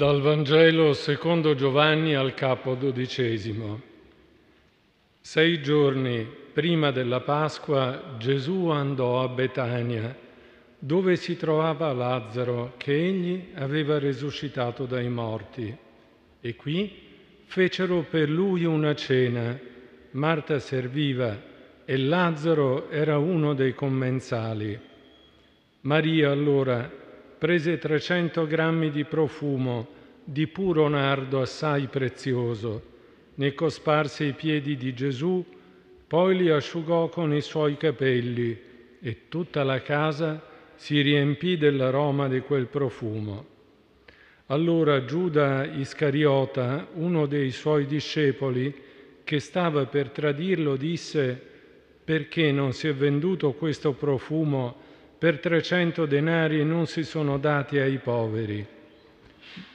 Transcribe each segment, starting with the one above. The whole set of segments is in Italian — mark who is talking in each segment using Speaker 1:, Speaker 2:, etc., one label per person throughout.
Speaker 1: Dal Vangelo secondo Giovanni al capo dodicesimo. Sei giorni prima della Pasqua Gesù andò a Betania, dove si trovava Lazzaro che egli aveva risuscitato dai morti. E qui fecero per lui una cena. Marta serviva e Lazzaro era uno dei commensali. Maria allora prese 300 grammi di profumo di puro nardo assai prezioso, ne cosparse i piedi di Gesù, poi li asciugò con i suoi capelli e tutta la casa si riempì dell'aroma di quel profumo. Allora Giuda Iscariota, uno dei suoi discepoli, che stava per tradirlo, disse perché non si è venduto questo profumo per 300 denari non si sono dati ai poveri.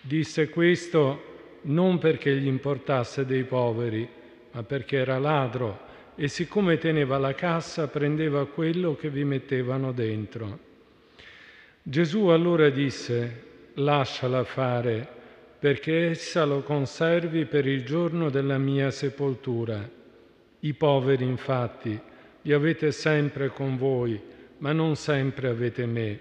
Speaker 1: Disse questo non perché gli importasse dei poveri, ma perché era ladro e siccome teneva la cassa prendeva quello che vi mettevano dentro. Gesù allora disse, lasciala fare, perché essa lo conservi per il giorno della mia sepoltura. I poveri infatti li avete sempre con voi ma non sempre avete me.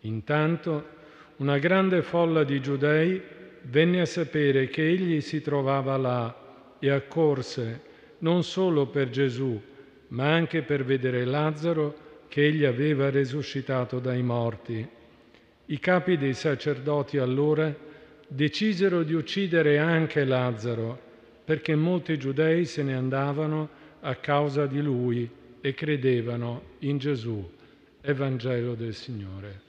Speaker 1: Intanto una grande folla di giudei venne a sapere che egli si trovava là e accorse non solo per Gesù, ma anche per vedere Lazzaro che egli aveva risuscitato dai morti. I capi dei sacerdoti allora decisero di uccidere anche Lazzaro, perché molti giudei se ne andavano a causa di lui e credevano in Gesù. Evangelo del Signore.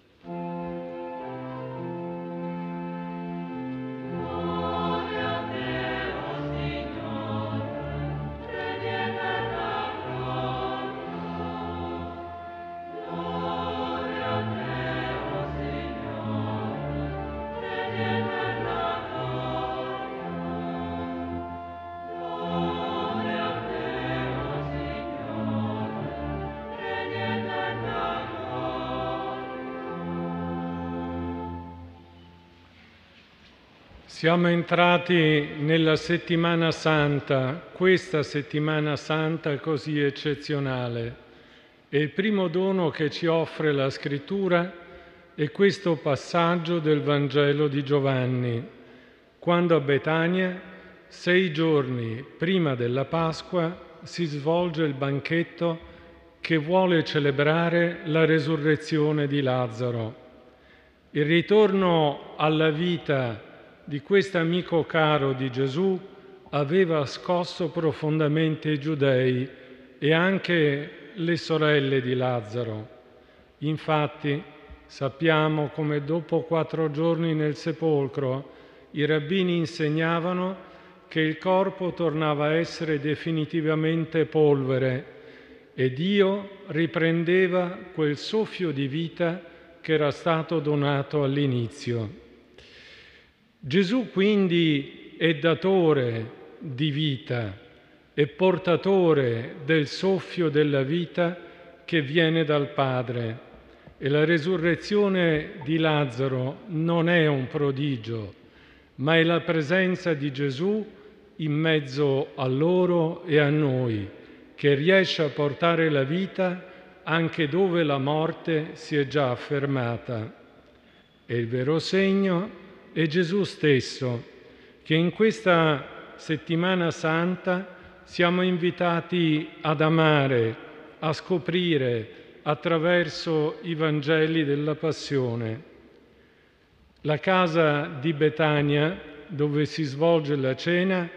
Speaker 1: Siamo entrati nella settimana santa, questa settimana santa così eccezionale. E il primo dono che ci offre la scrittura è questo passaggio del Vangelo di Giovanni, quando a Betania, sei giorni prima della Pasqua, si svolge il banchetto che vuole celebrare la resurrezione di Lazzaro. Il ritorno alla vita di questo amico caro di Gesù aveva scosso profondamente i giudei e anche le sorelle di Lazzaro. Infatti sappiamo come dopo quattro giorni nel sepolcro i rabbini insegnavano che il corpo tornava a essere definitivamente polvere e Dio riprendeva quel soffio di vita che era stato donato all'inizio. Gesù quindi è datore di vita, è portatore del soffio della vita che viene dal Padre. E la resurrezione di Lazzaro non è un prodigio, ma è la presenza di Gesù in mezzo a loro e a noi, che riesce a portare la vita anche dove la morte si è già affermata. E il vero segno è Gesù stesso che in questa settimana santa siamo invitati ad amare, a scoprire attraverso i Vangeli della Passione. La casa di Betania, dove si svolge la cena,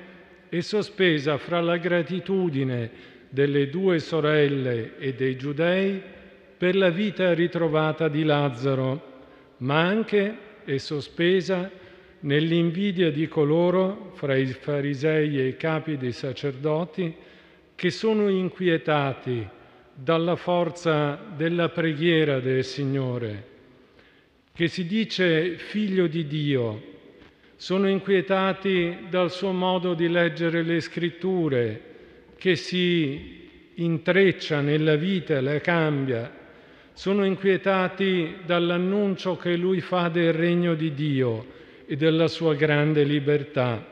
Speaker 1: è sospesa fra la gratitudine delle due sorelle e dei giudei per la vita ritrovata di Lazzaro, ma anche è sospesa nell'invidia di coloro, fra i farisei e i capi dei sacerdoti, che sono inquietati dalla forza della preghiera del Signore, che si dice figlio di Dio, sono inquietati dal suo modo di leggere le scritture, che si intreccia nella vita e la cambia, sono inquietati dall'annuncio che lui fa del regno di Dio e della sua grande libertà.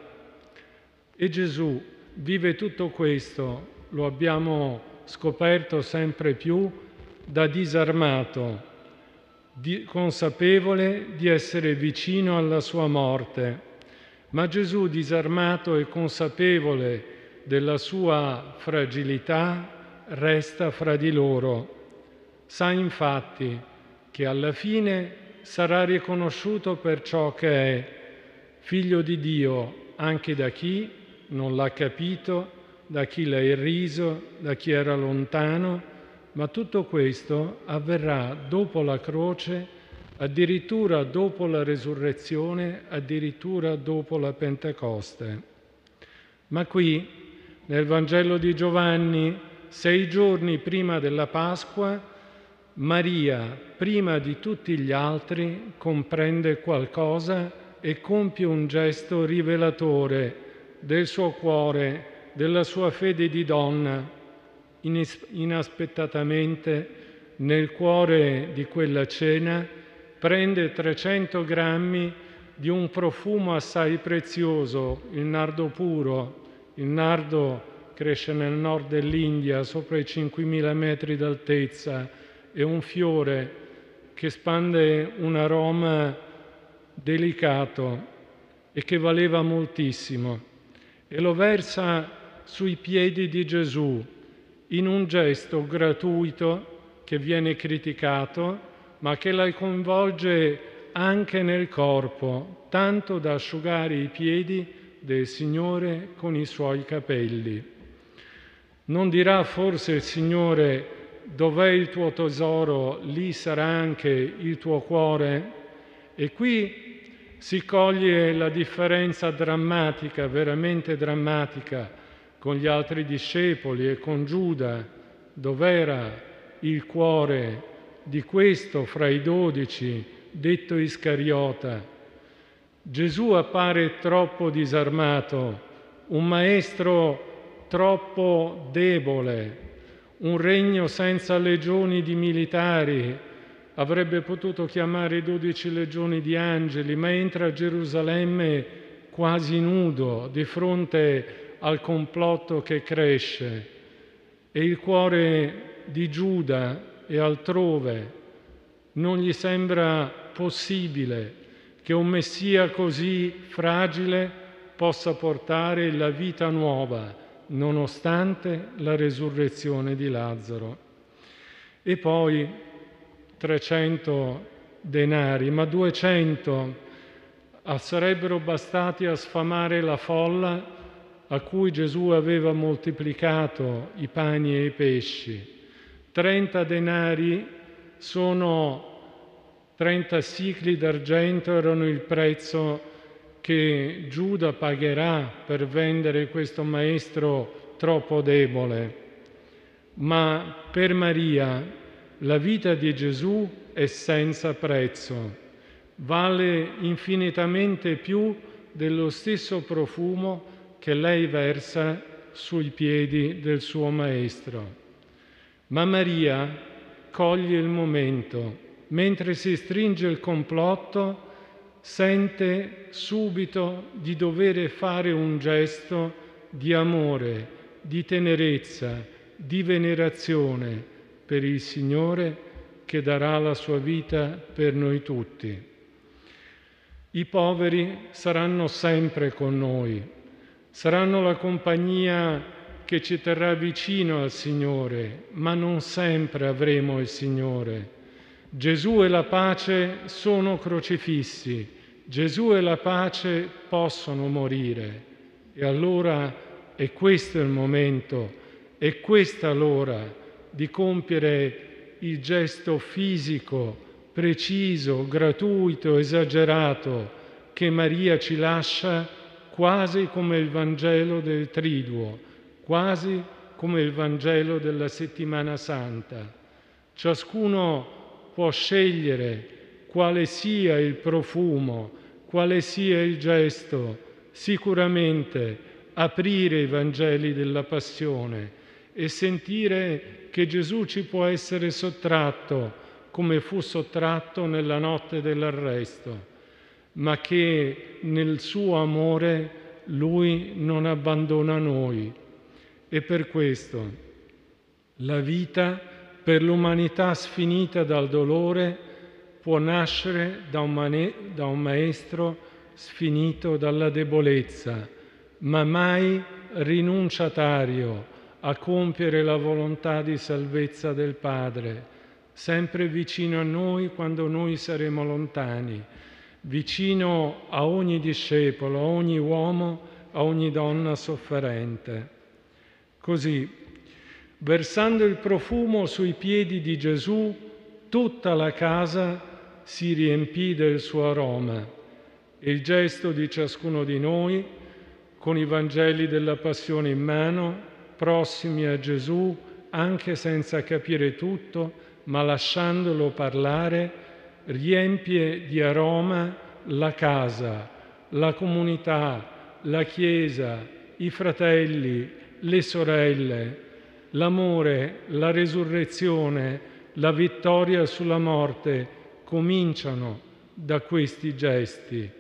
Speaker 1: E Gesù vive tutto questo, lo abbiamo scoperto sempre più, da disarmato, di, consapevole di essere vicino alla sua morte. Ma Gesù, disarmato e consapevole della sua fragilità, resta fra di loro. Sa infatti che alla fine sarà riconosciuto per ciò che è, figlio di Dio anche da chi non l'ha capito, da chi l'ha irriso, da chi era lontano, ma tutto questo avverrà dopo la croce, addirittura dopo la resurrezione, addirittura dopo la Pentecoste. Ma qui, nel Vangelo di Giovanni, sei giorni prima della Pasqua, Maria, prima di tutti gli altri, comprende qualcosa e compie un gesto rivelatore del suo cuore, della sua fede di donna, inaspettatamente nel cuore di quella cena prende 300 grammi di un profumo assai prezioso, il nardo puro. Il nardo cresce nel nord dell'India, sopra i 5.000 metri d'altezza, è un fiore che spande un aroma delicato e che valeva moltissimo e lo versa sui piedi di Gesù in un gesto gratuito che viene criticato, ma che la coinvolge anche nel corpo, tanto da asciugare i piedi del Signore con i suoi capelli. Non dirà forse il Signore dov'è il tuo tesoro, lì sarà anche il tuo cuore? E qui si coglie la differenza drammatica, veramente drammatica, con gli altri discepoli e con Giuda, dov'era il cuore di questo fra i dodici, detto Iscariota. Gesù appare troppo disarmato, un maestro troppo debole, un regno senza legioni di militari, avrebbe potuto chiamare i dodici legioni di angeli, ma entra a Gerusalemme quasi nudo di fronte al complotto che cresce. E il cuore di Giuda e altrove non gli sembra possibile che un Messia così fragile possa portare la vita nuova, nonostante la resurrezione di Lazzaro. E poi 300 denari, ma 200 sarebbero bastati a sfamare la folla a cui Gesù aveva moltiplicato i pani e i pesci. 30 denari sono 30 sicli d'argento, erano il prezzo che Giuda pagherà per vendere questo maestro troppo debole. Ma per Maria la vita di Gesù è senza prezzo, vale infinitamente più dello stesso profumo che lei versa sui piedi del suo Maestro. Ma Maria coglie il momento, mentre si stringe il complotto, sente subito di dover fare un gesto di amore, di tenerezza, di venerazione, per il Signore che darà la sua vita per noi tutti. I poveri saranno sempre con noi, saranno la compagnia che ci terrà vicino al Signore, ma non sempre avremo il Signore. Gesù e la pace sono crocifissi, Gesù e la pace possono morire. E allora è questo il momento, è questa l'ora di compiere il gesto fisico, preciso, gratuito, esagerato che Maria ci lascia quasi come il Vangelo del Triduo, quasi come il Vangelo della settimana santa. Ciascuno può scegliere quale sia il profumo, quale sia il gesto, sicuramente aprire i Vangeli della Passione e sentire che Gesù ci può essere sottratto come fu sottratto nella notte dell'arresto. ma che nel suo amore lui non abbandona noi. E per questo la vita per l'umanità sfinita dal dolore può nascere da un, mane- da un maestro sfinito dalla debolezza, ma mai rinunciatario a compiere la volontà di salvezza del Padre, sempre vicino a noi quando noi saremo lontani, vicino a ogni discepolo, a ogni uomo, a ogni donna sofferente. Così, versando il profumo sui piedi di Gesù, tutta la casa si riempì del suo aroma. Il gesto di ciascuno di noi, con i Vangeli della Passione in mano, prossimi a Gesù, anche senza capire tutto, ma lasciandolo parlare, riempie di aroma la casa, la comunità, la Chiesa, i fratelli, le sorelle, l'amore, la resurrezione, la vittoria sulla morte cominciano da questi gesti,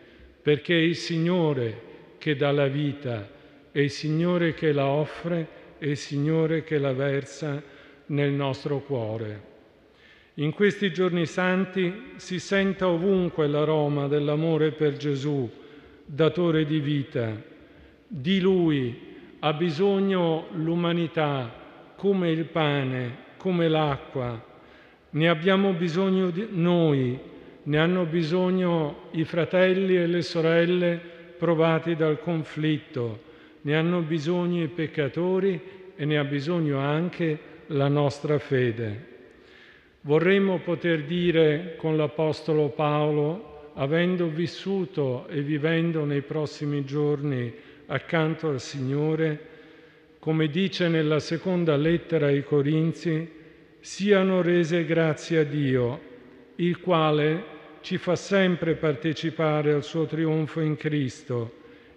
Speaker 1: perché è il Signore che dà la vita, è il Signore che la offre è il Signore che la versa nel nostro cuore. In questi giorni santi si senta ovunque l'aroma dell'amore per Gesù, datore di vita. Di Lui ha bisogno l'umanità come il pane, come l'acqua. Ne abbiamo bisogno noi, ne hanno bisogno i fratelli e le sorelle provati dal conflitto ne hanno bisogno i peccatori e ne ha bisogno anche la nostra fede. Vorremmo poter dire con l'Apostolo Paolo, avendo vissuto e vivendo nei prossimi giorni accanto al Signore, come dice nella seconda lettera ai Corinzi, siano rese grazie a Dio, il quale ci fa sempre partecipare al suo trionfo in Cristo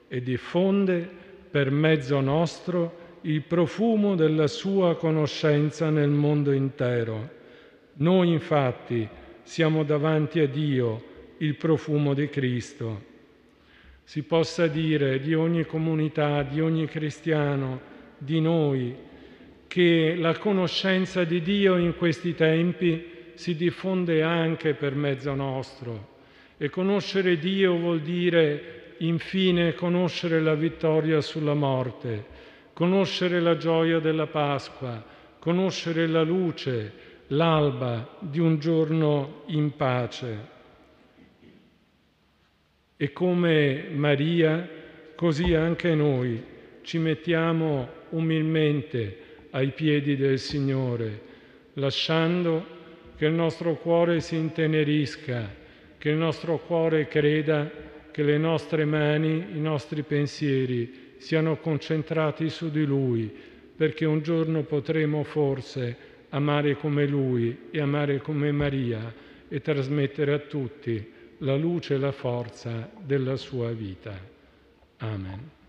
Speaker 1: e diffonde per mezzo nostro il profumo della sua conoscenza nel mondo intero. Noi infatti siamo davanti a Dio il profumo di Cristo. Si possa dire di ogni comunità, di ogni cristiano, di noi, che la conoscenza di Dio in questi tempi si diffonde anche per mezzo nostro. E conoscere Dio vuol dire infine conoscere la vittoria sulla morte, conoscere la gioia della Pasqua, conoscere la luce, l'alba di un giorno in pace. E come Maria, così anche noi ci mettiamo umilmente ai piedi del Signore, lasciando che il nostro cuore si intenerisca, che il nostro cuore creda che le nostre mani, i nostri pensieri siano concentrati su di Lui, perché un giorno potremo forse amare come Lui e amare come Maria e trasmettere a tutti la luce e la forza della sua vita. Amen.